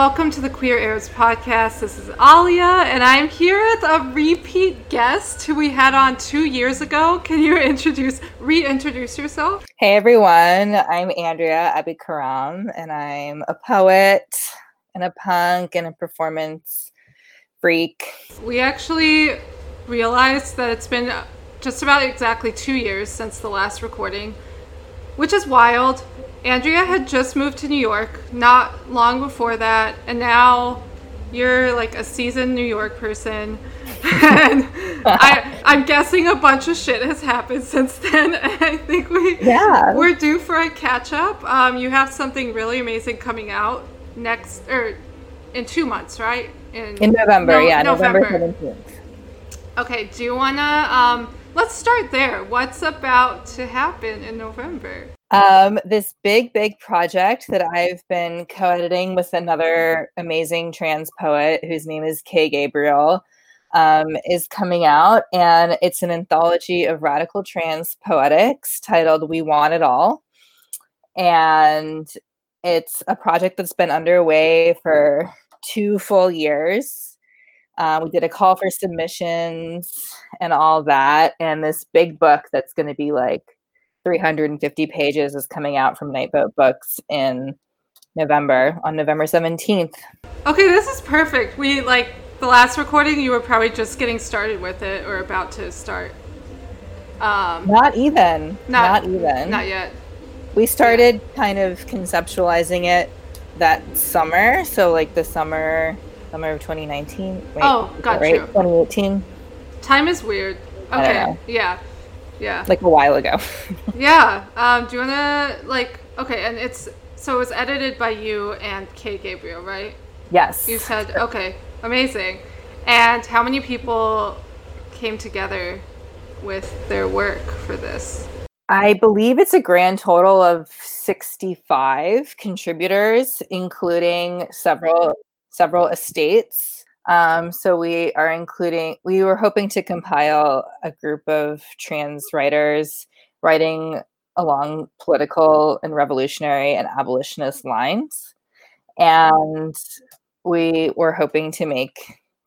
Welcome to the Queer Arabs podcast. This is Alia, and I'm here with a repeat guest who we had on two years ago. Can you introduce, reintroduce yourself? Hey everyone, I'm Andrea Abi-Karam, and I'm a poet and a punk and a performance freak. We actually realized that it's been just about exactly two years since the last recording, which is wild Andrea had just moved to New York not long before that, and now you're like a seasoned New York person. and I, I'm guessing a bunch of shit has happened since then. I think we yeah we're due for a catch up. Um, you have something really amazing coming out next or in two months, right? In, in November, no, yeah, November seventeenth. Okay, do you wanna um, let's start there. What's about to happen in November? Um, this big, big project that I've been co editing with another amazing trans poet whose name is Kay Gabriel um, is coming out. And it's an anthology of radical trans poetics titled We Want It All. And it's a project that's been underway for two full years. Uh, we did a call for submissions and all that. And this big book that's going to be like 350 pages is coming out from Nightboat Books in November on November 17th. Okay, this is perfect. We like the last recording you were probably just getting started with it or about to start. Um not even. Not, not even. Not yet. We started yeah. kind of conceptualizing it that summer, so like the summer summer of 2019. Wait, oh, got right? you. 2018. Time is weird. Okay. Yeah. Yeah. Like a while ago. yeah. Um, do you wanna like okay, and it's so it was edited by you and Kay Gabriel, right? Yes. You said okay, amazing. And how many people came together with their work for this? I believe it's a grand total of 65 contributors, including several several estates um, so we are including, we were hoping to compile a group of trans writers writing along political and revolutionary and abolitionist lines. And we were hoping to make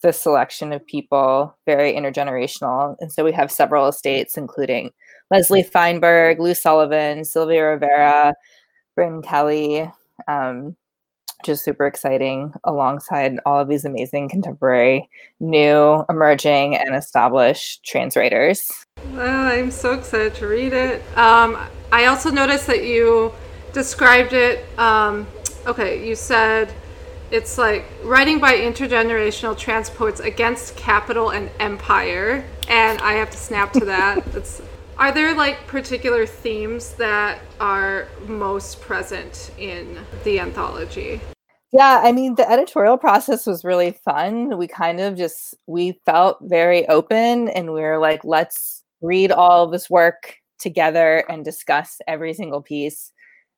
the selection of people very intergenerational. And so we have several estates, including Leslie Feinberg, Lou Sullivan, Sylvia Rivera, Bryn Kelly, um, which is super exciting alongside all of these amazing contemporary, new, emerging, and established trans writers. Well, I'm so excited to read it. Um, I also noticed that you described it. Um, okay, you said it's like writing by intergenerational trans poets against capital and empire, and I have to snap to that. it's are there like particular themes that are most present in the anthology? Yeah, I mean, the editorial process was really fun. We kind of just we felt very open and we were like, let's read all this work together and discuss every single piece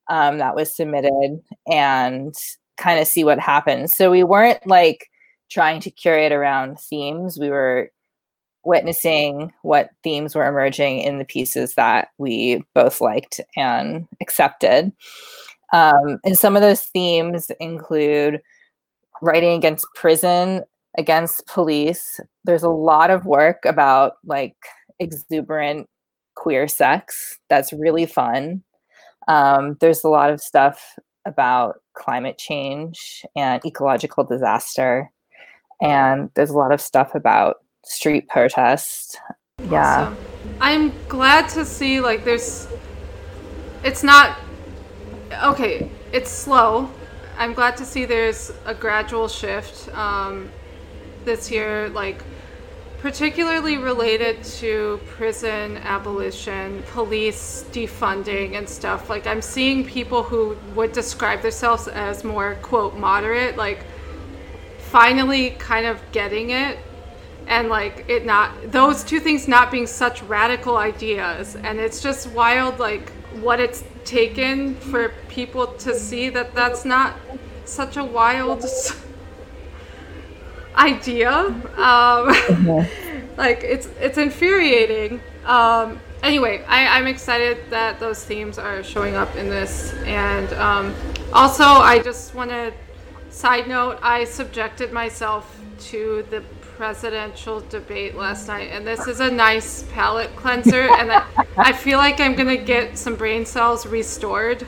um, that was submitted and kind of see what happens. So we weren't like trying to curate around themes. We were witnessing what themes were emerging in the pieces that we both liked and accepted. Um, and some of those themes include writing against prison, against police. There's a lot of work about like exuberant queer sex that's really fun. Um, there's a lot of stuff about climate change and ecological disaster. And there's a lot of stuff about street protest. Yeah. I'm glad to see like there's it's not okay, it's slow. I'm glad to see there's a gradual shift um, this year, like particularly related to prison abolition, police defunding, and stuff. Like, I'm seeing people who would describe themselves as more, quote, moderate, like, finally kind of getting it. And like it not those two things not being such radical ideas, and it's just wild, like what it's taken for people to see that that's not such a wild idea. Um, like it's it's infuriating. Um, anyway, I, I'm excited that those themes are showing up in this, and um, also I just want to Side note, I subjected myself to the presidential debate last night, and this is a nice palate cleanser. and I, I feel like I'm gonna get some brain cells restored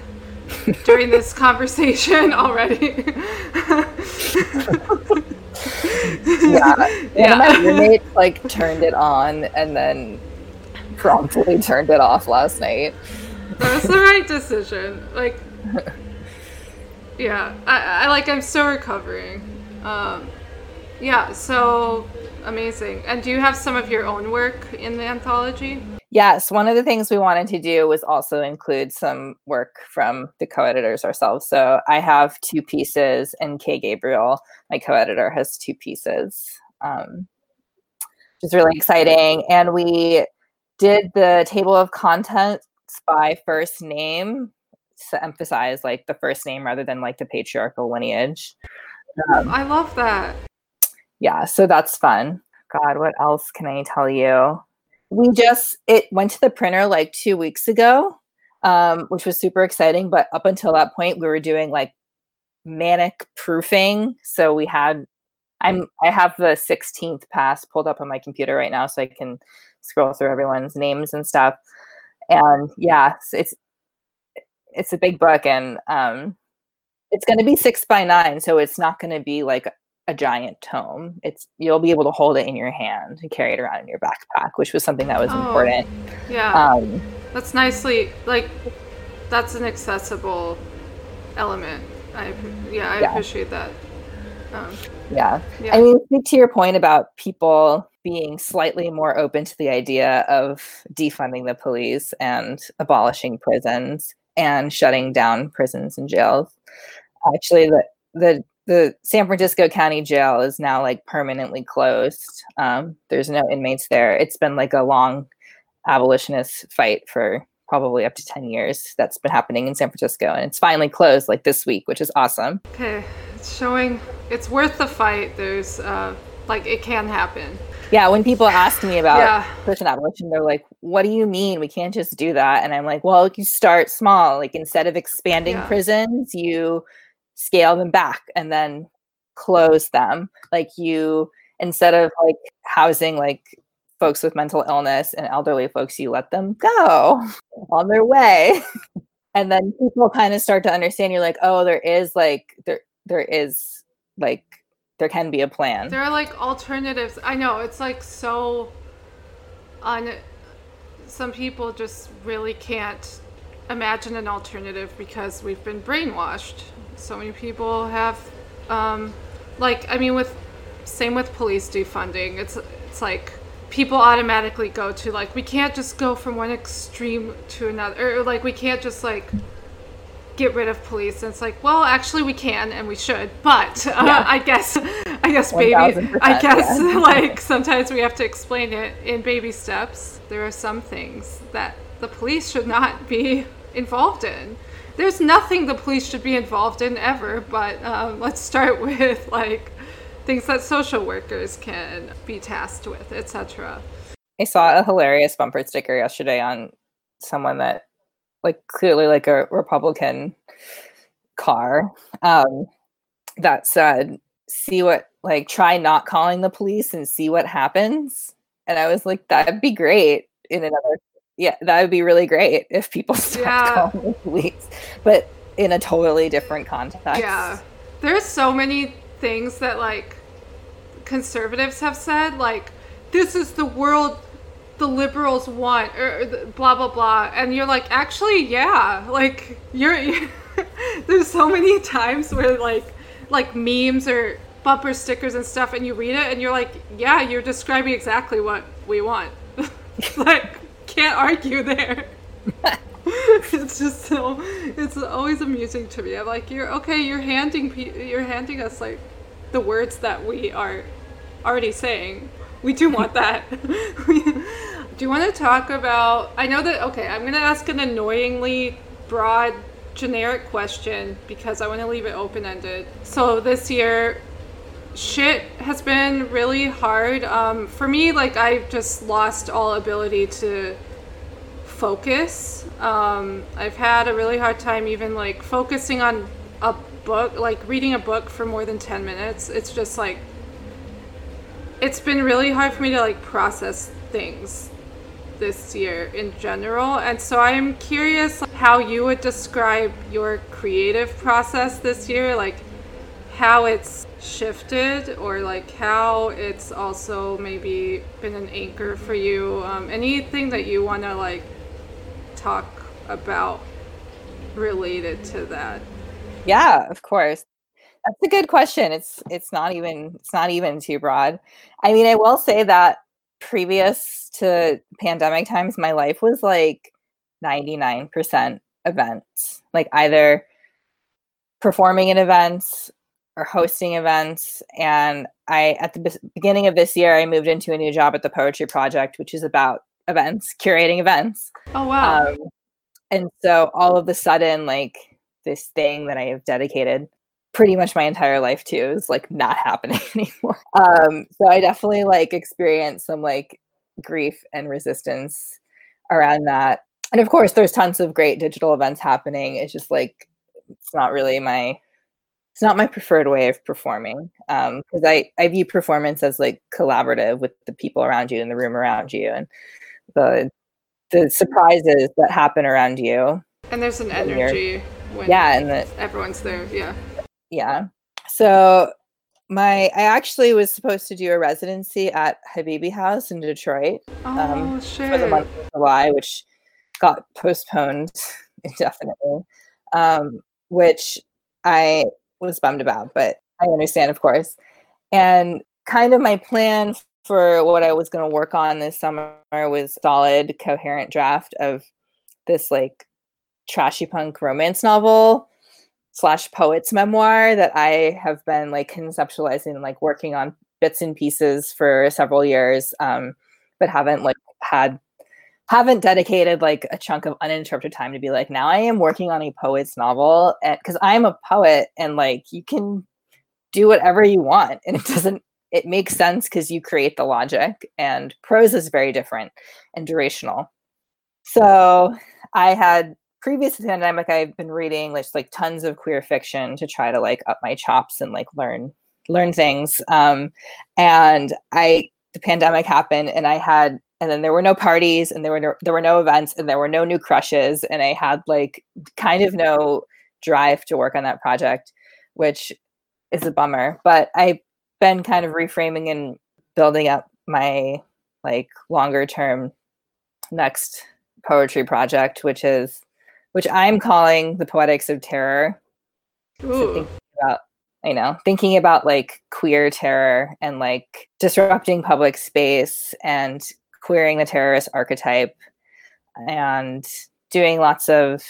during this conversation already. yeah, yeah. my roommates like turned it on and then promptly turned it off last night. That was the right decision. Like, yeah, I, I like. I'm still recovering. Um, yeah, so amazing. And do you have some of your own work in the anthology? Yes, one of the things we wanted to do was also include some work from the co-editors ourselves. So I have two pieces, and Kay Gabriel, my co-editor, has two pieces, um, which is really exciting. And we did the table of contents by first name to emphasize like the first name rather than like the patriarchal lineage. Um, I love that. Yeah, so that's fun. God, what else can I tell you? we just it went to the printer like two weeks ago um, which was super exciting but up until that point we were doing like manic proofing so we had i'm i have the 16th pass pulled up on my computer right now so i can scroll through everyone's names and stuff and yeah it's it's a big book and um it's going to be six by nine so it's not going to be like a giant tome. It's you'll be able to hold it in your hand and carry it around in your backpack, which was something that was oh, important. Yeah, um, that's nicely like that's an accessible element. I yeah, I yeah. appreciate that. Um, yeah. yeah, I mean, speak to your point about people being slightly more open to the idea of defunding the police and abolishing prisons and shutting down prisons and jails. Actually, the the the San Francisco County Jail is now like permanently closed. Um, there's no inmates there. It's been like a long abolitionist fight for probably up to 10 years that's been happening in San Francisco. And it's finally closed like this week, which is awesome. Okay. It's showing it's worth the fight. There's uh, like it can happen. Yeah, when people ask me about yeah. prison abolition, they're like, "What do you mean we can't just do that?" And I'm like, "Well, you start small. Like instead of expanding yeah. prisons, you scale them back and then close them. Like you instead of like housing like folks with mental illness and elderly folks you let them go on their way. And then people kind of start to understand you're like oh there is like there there is like there can be a plan. There are like alternatives. I know it's like so on some people just really can't imagine an alternative because we've been brainwashed so many people have um, like i mean with same with police defunding it's it's like people automatically go to like we can't just go from one extreme to another or like we can't just like get rid of police and it's like well actually we can and we should but uh, yeah. i guess i guess baby i guess yeah. like sometimes we have to explain it in baby steps there are some things that the police should not be involved in there's nothing the police should be involved in ever, but um, let's start with like things that social workers can be tasked with, etc. I saw a hilarious bumper sticker yesterday on someone that like clearly like a Republican car um, that said, see what like try not calling the police and see what happens. And I was like, that'd be great in another yeah, that would be really great if people stopped yeah. calling the police, but in a totally different context. Yeah, there's so many things that like conservatives have said, like this is the world the liberals want, or, or blah blah blah, and you're like, actually, yeah, like you're. there's so many times where like like memes or bumper stickers and stuff, and you read it, and you're like, yeah, you're describing exactly what we want. like can't argue there. it's just so it's always amusing to me. I'm like, you're okay. You're handing you're handing us like the words that we are already saying. We do want that. do you want to talk about? I know that. Okay, I'm gonna ask an annoyingly broad, generic question because I want to leave it open ended. So this year, shit has been really hard um, for me. Like I've just lost all ability to focus. Um, I've had a really hard time even like focusing on a book, like reading a book for more than 10 minutes. It's just like it's been really hard for me to like process things this year in general. And so I'm curious how you would describe your creative process this year, like how it's shifted or like how it's also maybe been an anchor for you. Um, anything that you want to like talk about related to that? Yeah, of course. That's a good question. It's it's not even it's not even too broad. I mean, I will say that previous to pandemic times, my life was like 99% events, like either performing in events or hosting events. And I, at the beginning of this year, I moved into a new job at the Poetry Project, which is about events, curating events. Oh, wow. Um, and so all of a sudden, like this thing that I have dedicated pretty much my entire life to is like not happening anymore. Um, so I definitely like experienced some like grief and resistance around that. And of course, there's tons of great digital events happening. It's just like it's not really my it's not my preferred way of performing because um, I I view performance as like collaborative with the people around you and the room around you and the the surprises that happen around you. And there's an energy when yeah, and the, everyone's there. Yeah yeah. So my I actually was supposed to do a residency at Habibi House in Detroit um, oh, um, for the month of July, which got postponed indefinitely, um, which I was bummed about, but I understand, of course. And kind of my plan for what I was going to work on this summer was solid, coherent draft of this like trashy punk romance novel slash poet's memoir that I have been like conceptualizing like working on bits and pieces for several years, um, but haven't like had haven't dedicated like a chunk of uninterrupted time to be like now I am working on a poet's novel because I'm a poet and like you can do whatever you want and it doesn't it makes sense because you create the logic and prose is very different and durational. So I had previous to the pandemic, I've been reading like, like tons of queer fiction to try to like up my chops and like learn learn things. Um, and I the pandemic happened, and I had and then there were no parties, and there were no, there were no events, and there were no new crushes, and I had like kind of no drive to work on that project, which is a bummer. But I've been kind of reframing and building up my like longer term next poetry project, which is which I'm calling the poetics of terror. So about, you know, thinking about like queer terror and like disrupting public space and queering the terrorist archetype and doing lots of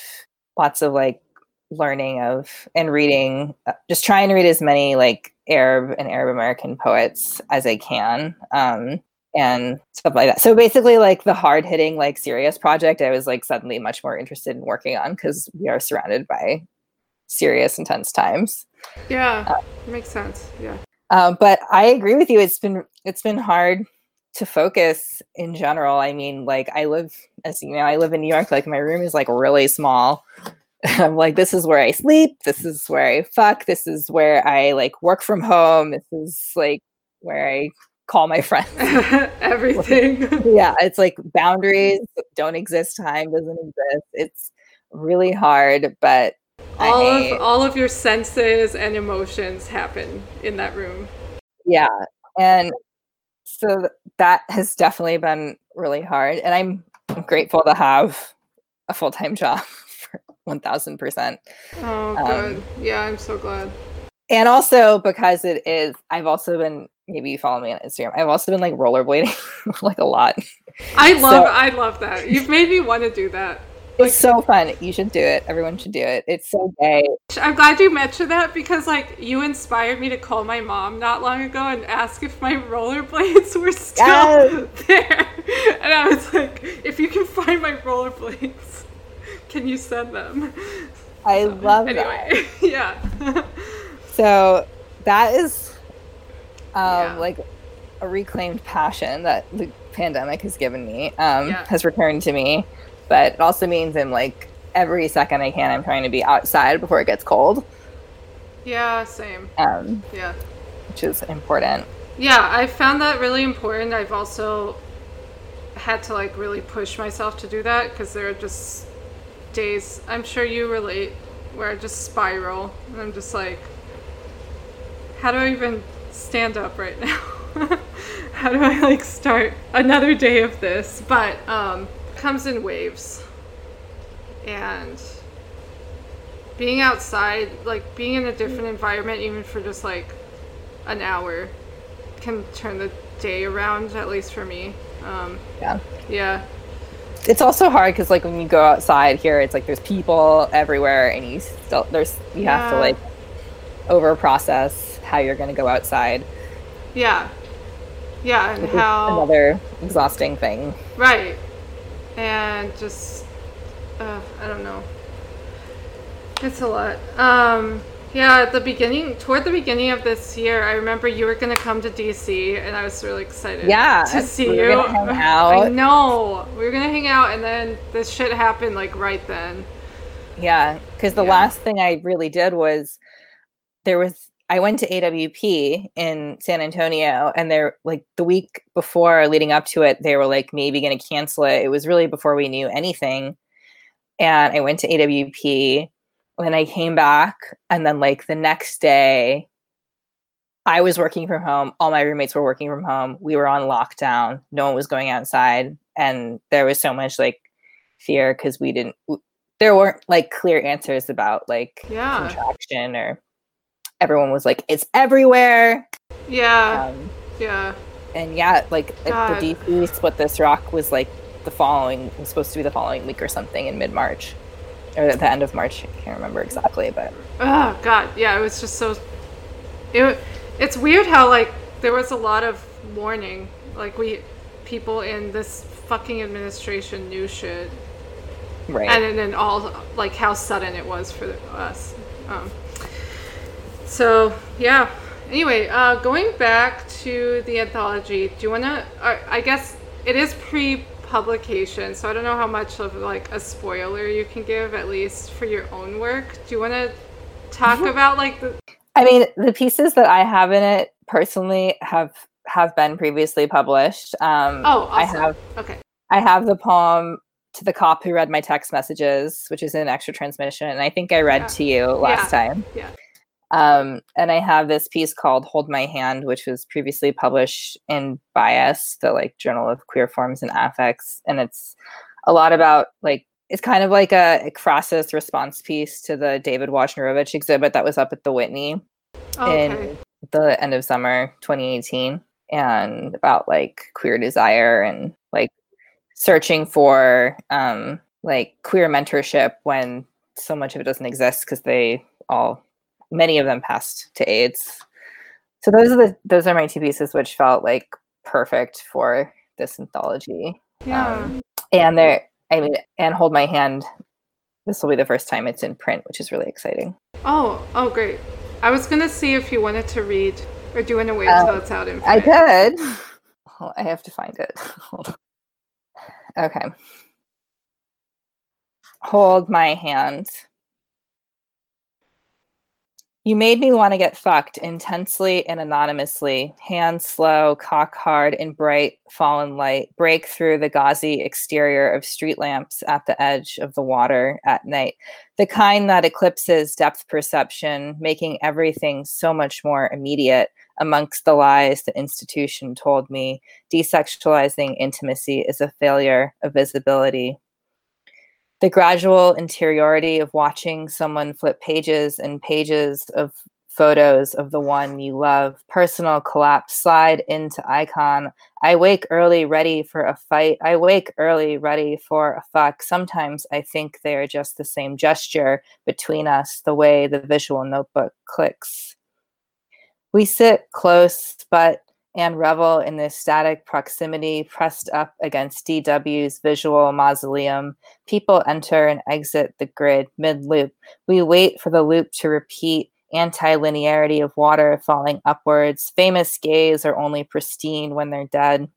lots of like learning of and reading uh, just trying to read as many like arab and arab american poets as i can um and stuff like that. So basically, like the hard hitting, like serious project, I was like suddenly much more interested in working on because we are surrounded by serious, intense times. Yeah, uh, makes sense. Yeah. Um, but I agree with you. It's been it's been hard to focus in general. I mean, like I live, as you know, I live in New York. Like my room is like really small. I'm like, this is where I sleep. This is where I fuck. This is where I like work from home. This is like where I call my friends. Everything. yeah, it's like boundaries don't exist, time doesn't exist. It's really hard, but all of all of your senses and emotions happen in that room. Yeah. And so that has definitely been really hard and I'm grateful to have a full-time job 1000%. Oh, good. Um, yeah, I'm so glad. And also because it is I've also been maybe you follow me on Instagram. I've also been like rollerblading like a lot. I love so, I love that. You've made me want to do that. Like, it's so fun. You should do it. Everyone should do it. It's so gay. I'm glad you mentioned that because like you inspired me to call my mom not long ago and ask if my rollerblades were still yes. there. And I was like, if you can find my rollerblades, can you send them? I so, love anyway, that. yeah. so that is um, yeah. like a reclaimed passion that the pandemic has given me um, yeah. has returned to me. But it also means I'm like every second I can, I'm trying to be outside before it gets cold. Yeah, same. Um, Yeah. which is important. Yeah, I found that really important. I've also had to like really push myself to do that because there are just days, I'm sure you relate, where I just spiral and I'm just like, how do I even stand up right now? how do I like start another day of this? But um comes in waves. And being outside, like being in a different environment even for just like an hour can turn the day around at least for me. Um Yeah. yeah. It's also hard because like when you go outside here, it's like there's people everywhere, and you still there's you have to like over process how you're going to go outside. Yeah. Yeah, and how another exhausting thing. Right. And just, uh, I don't know. It's a lot. Um, yeah, at the beginning, toward the beginning of this year, I remember you were going to come to DC, and I was really excited Yeah, to see we you. I know. We were going to hang out, and then this shit happened, like, right then. Yeah, because the Yeah. last thing I really did was there was I went to AWP in San Antonio, and there like the week before leading up to it, they were like maybe going to cancel it. It was really before we knew anything, and I went to AWP. Then I came back, and then like the next day, I was working from home. All my roommates were working from home. We were on lockdown. No one was going outside, and there was so much like fear because we didn't. w- There weren't like clear answers about like Yeah. contraction or. Everyone was like, "It's everywhere," Yeah. um, yeah. and yeah, like God. the DC split this rock was like the following was supposed to be the following week or something in mid March, or at the end of March. I can't remember exactly, but Oh god, yeah, it was just so. It it's weird how like there was a lot of warning. Like we people in this fucking administration knew shit, right. and then all like how sudden it was for us. Um, so yeah. Anyway, uh, going back to the anthology, do you wanna? Uh, I guess it is pre-publication, so I don't know how much of like a spoiler you can give, at least for your own work. Do you want to talk about like the? I mean, the pieces that I have in it personally have have been previously published. Um, Oh, I awesome. have Okay. I have the poem to the cop who read my text messages, which is an extra transmission, and I think I read Yeah. to you last time. Yeah. Um, and I have this piece called "Hold My Hand," which was previously published in Bias, the like Journal of Queer Forms and Affects, and it's a lot about like it's kind of like a Crassus response piece to the David Wojnarowicz exhibit that was up at the Whitney Okay. in the end of summer 2018 and about like queer desire and like searching for um like queer mentorship when so much of it doesn't exist because they all many of them passed to AIDS. So those are the those are my two pieces which felt like perfect for this anthology. yeah. Um, and they're I mean and hold my hand. This will be the first time it's in print, which is really exciting. oh. Oh, great. I was gonna see if you wanted to read, or do you want to wait Um, until it's out in print? I could. Hold- I have to find it. Hold on. Okay. Hold my hand. You made me want to get fucked intensely and anonymously, hands slow, cock hard in bright fallen light, break through the gauzy exterior of street lamps at the edge of the water at night. The kind that eclipses depth perception, making everything so much more immediate amongst the lies the institution told me, desexualizing intimacy is a failure of visibility. The gradual interiority of watching someone flip pages and pages of photos of the one you love, personal collapse, slide into icon. I wake early, ready for a fight. I wake early, ready for a fuck. Sometimes I think they are just the same gesture between us, the way the visual notebook clicks. We sit close, but and revel in the static proximity pressed up against DW's visual mausoleum. People enter and exit the grid mid loop. We wait for the loop to repeat. Anti linearity of water falling upwards. Famous gays are only pristine when they're dead.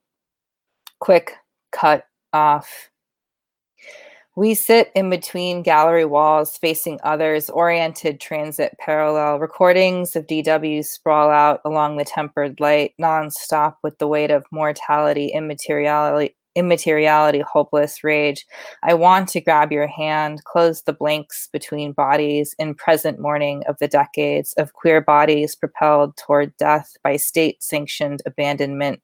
Quick cut off. We sit in between gallery walls facing others, oriented transit parallel. Recordings of DW sprawl out along the tempered light, nonstop with the weight of mortality, immateriality, immateriality, hopeless rage. I want to grab your hand, close the blanks between bodies in present morning of the decades of queer bodies propelled toward death by state sanctioned abandonment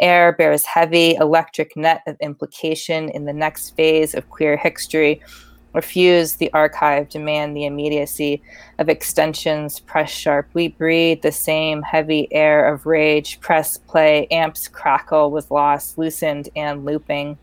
Air bears heavy electric net of implication in the next phase of queer history. Refuse the archive, demand the immediacy of extensions, press sharp. We breathe the same heavy air of rage, press play, amps crackle with loss, loosened and looping.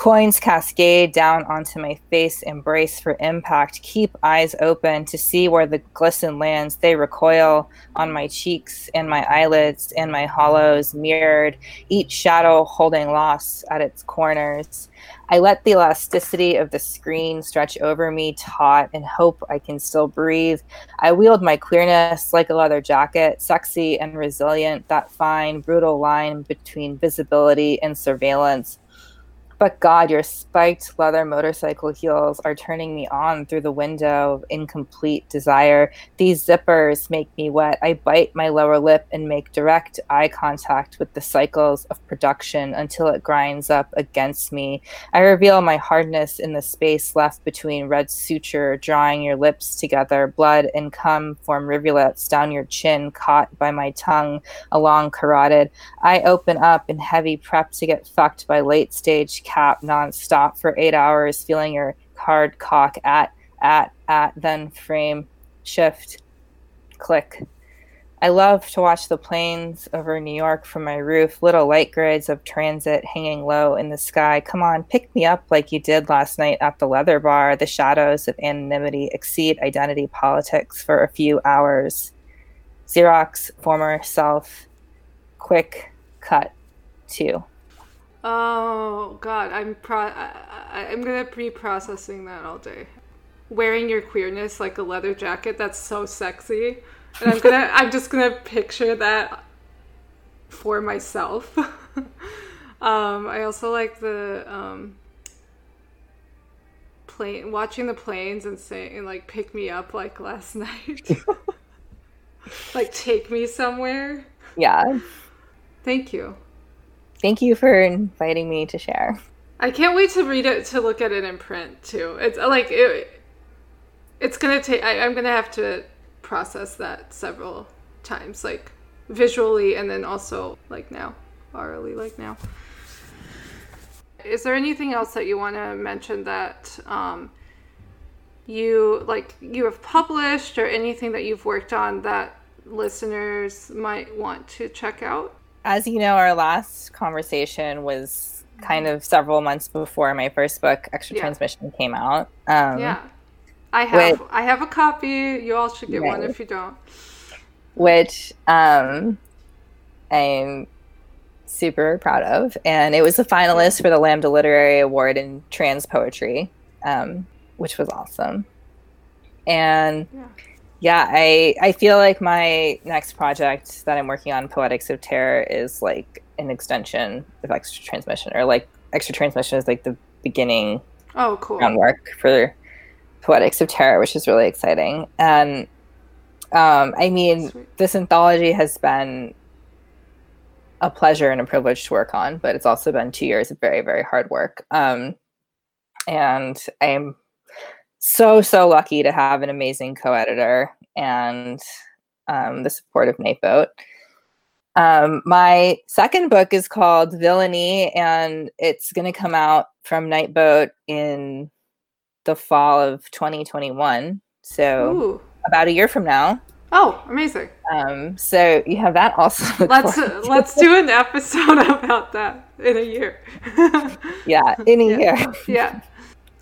Coins cascade down onto my face, embrace for impact. Keep eyes open to see where the glisten lands. They recoil on my cheeks and my eyelids and my hollows, mirrored, each shadow holding loss at its corners. I let the elasticity of the screen stretch over me, taut, and hope I can still breathe. I wield my queerness like a leather jacket, sexy and resilient, that fine, brutal line between visibility and surveillance. But God, your spiked leather motorcycle heels are turning me on through the window of incomplete desire. These zippers make me wet. I bite my lower lip and make direct eye contact with the cycles of production until it grinds up against me. I reveal my hardness in the space left between red suture, drawing your lips together. Blood and cum form rivulets down your chin, caught by my tongue along carotid. I open up in heavy prep to get fucked by late stage cap nonstop for eight hours, feeling your hard cock at, at, at, then frame, shift, click. I love to watch the planes over New York from my roof, little light grids of transit hanging low in the sky. Come on, pick me up like you did last night at the leather bar. The shadows of anonymity exceed identity politics for a few hours. Xerox, former self, quick cut two. Oh God, I'm pro. I, am gonna be processing that all day. Wearing your queerness like a leather jacket—that's so sexy, and I'm gonna. I'm just gonna picture that for myself. um, I also like the um, plane, watching the planes and saying like, "Pick me up," like last night. like, take me somewhere. Yeah. Thank you. Thank you for inviting me to share. I can't wait to read it to look at it in print too. It's like it, it's gonna take. I'm gonna have to process that several times, like visually, and then also like now, orally, like now. Is there anything else that you want to mention that um, you like you have published, or anything that you've worked on that listeners might want to check out? As you know, our last conversation was kind of several months before my first book, Extra yeah. Transmission, came out. Um, yeah, I have. Which, I have a copy. You all should get right. one if you don't. Which um, I'm super proud of, and it was a finalist for the Lambda Literary Award in Trans Poetry, um, which was awesome. And yeah yeah i i feel like my next project that i'm working on poetics of terror is like an extension of extra transmission or like extra transmission is like the beginning oh cool. groundwork for poetics of terror which is really exciting. And um i mean Sweet. this anthology has been a pleasure and a privilege to work on but it's also been two years of very very hard work. Um and i'm so so lucky to have an amazing co-editor and um, the support of Nightboat. Um, my second book is called Villainy, and it's going to come out from Nightboat in the fall of 2021. So Ooh. about a year from now. Oh, amazing! Um, so you have that also. Let's uh, let's do an episode about that in a year. yeah, in a yeah. year. Yeah.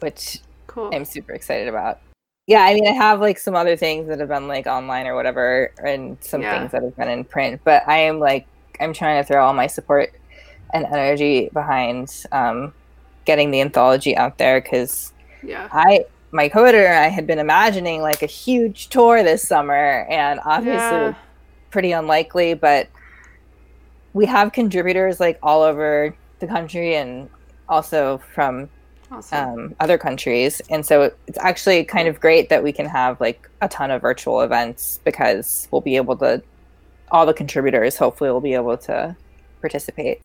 Which cool. I'm super excited about. Yeah, I mean, I have like some other things that have been like online or whatever, and some yeah. things that have been in print. But I am like, I'm trying to throw all my support and energy behind um, getting the anthology out there because yeah, I my co-editor and I had been imagining like a huge tour this summer, and obviously yeah. pretty unlikely. But we have contributors like all over the country and also from Awesome. um, other countries. And so it's actually kind of great that we can have like a ton of virtual events because we'll be able to, all the contributors hopefully will be able to participate.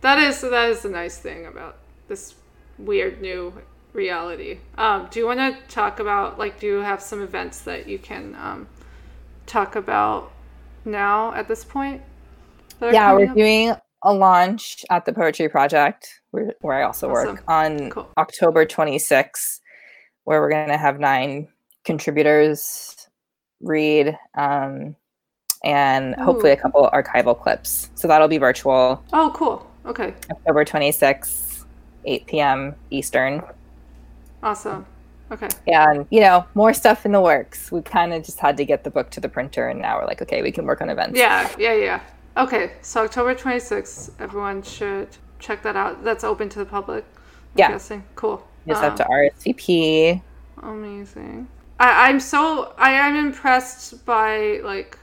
That is that is the nice thing about this weird new reality. Um, do you want to talk about like do you have some events that you can um, talk about now at this point? Yeah, we're up? doing a launch at the Poetry Project, where, where I also Awesome. work, on Cool. October 26th, where we're going to have nine contributors read um, and hopefully a couple archival clips. So that'll be virtual. Oh, cool. Okay, October 26th, 8 p.m. Eastern. awesome. Okay, And, you know, more stuff in the works. We kind of just had to get the book to the printer, and now we're like, okay, we can work on events. yeah, yeah, yeah. Okay, so October twenty sixth, everyone should check that out. That's open to the public. I'm Yeah. guessing. Cool. Just Um, have to RSVP. Amazing. I, I'm so I am impressed by like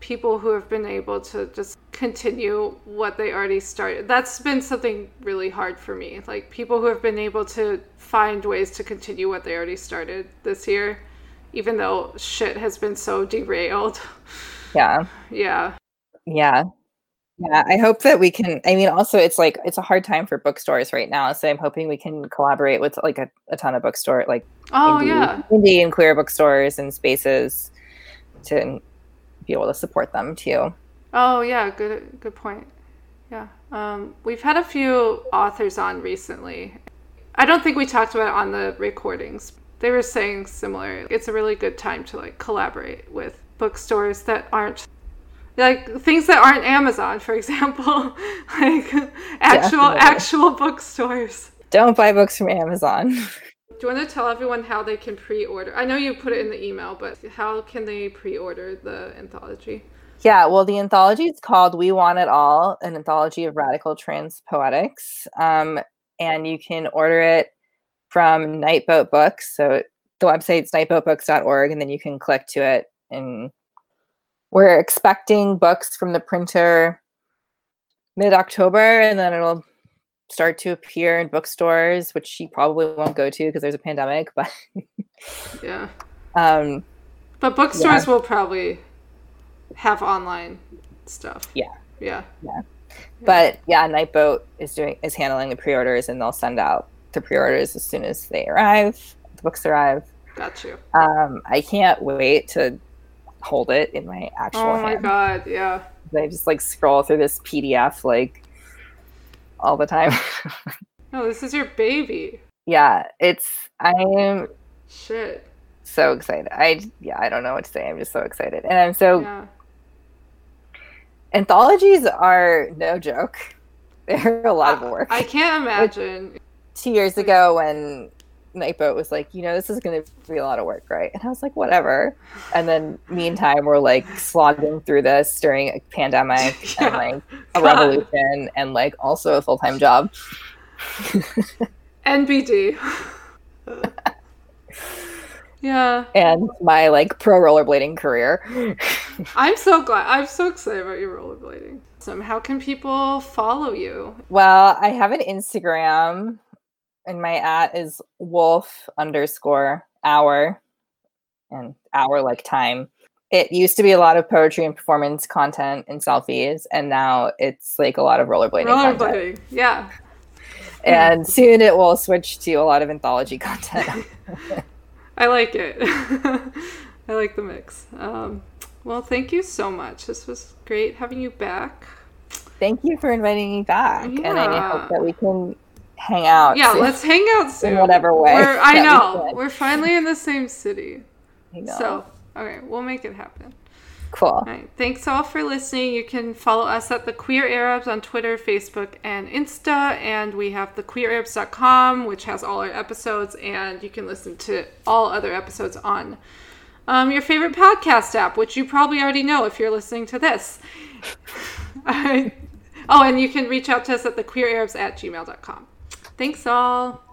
people who have been able to just continue what they already started. That's been something really hard for me. Like people who have been able to find ways to continue what they already started this year, even though shit has been so derailed. Yeah. yeah. Yeah. Yeah, I hope that we can. I mean, also, it's like it's a hard time for bookstores right now. So I'm hoping we can collaborate with like a, a ton of bookstore, like Oh indie, yeah. indie and queer bookstores and spaces to be able to support them too. Oh yeah, good good point. Yeah. Um, we've had a few authors on recently. I don't think we talked about it on the recordings. They were saying similar. It's a really good time to like collaborate with bookstores that aren't like things that aren't Amazon, for example, like actual Definitely. actual bookstores. Don't buy books from Amazon. Do you want to tell everyone how they can pre-order? I know you put it in the email, but how can they pre-order the anthology? Yeah, well, the anthology is called We Want It All, an anthology of radical trans poetics. Um, and you can order it from Nightboat Books. So the website's nightboatbooks.org, and then you can click to it. And we're expecting books from the printer mid October, and then it'll start to appear in bookstores, which she probably won't go to because there's a pandemic. But Yeah. um, But bookstores will probably have online stuff. Yeah. Yeah. but yeah nightboat is doing is handling the pre-orders and they'll send out the pre-orders as soon as they arrive the books arrive Got you. um i can't wait to hold it in my actual Oh my hand god, yeah. i just like scroll through this pdf like all the time No, this is your baby. yeah it's i am Shit. so excited i yeah i don't know what to say i'm just so excited and i'm so Yeah. anthologies are no joke they're a lot of work I can't imagine. two years ago when Nightboat was like, you know, this is going to be a lot of work, right? And I was like, whatever. And then, meantime, we're like slogging through this during a pandemic Yeah. and like a God. revolution and like also a full time job. NBD. yeah. And my like pro rollerblading career. I'm so glad. I'm so excited about your rollerblading. So, how can people follow you? well, I have an Instagram and my at is wolf underscore hour and hour like time. It used to be a lot of poetry and performance content and selfies, and now it's like a lot of rollerblading. content. Rollerblading. Yeah. And soon it will switch to a lot of anthology content. I like it. I like the mix. Um, well, thank you so much. This was great having you back. Thank you for inviting me back, and I hope that we can hang out. Yeah, let's hang out soon. whatever way We're, I that we know. We're finally in the same city. So, okay, we'll make it happen. cool. All right. Thanks all for listening. You can follow us at the Queer Arabs on Twitter, Facebook, and Insta. And we have thequeerarabs.com, which has all our episodes, and you can listen to all other episodes on um, your favorite podcast app, which you probably already know if you're listening to this. All right. Oh, and you can reach out to us at thequeerarabs at gmail.com. Thanks all.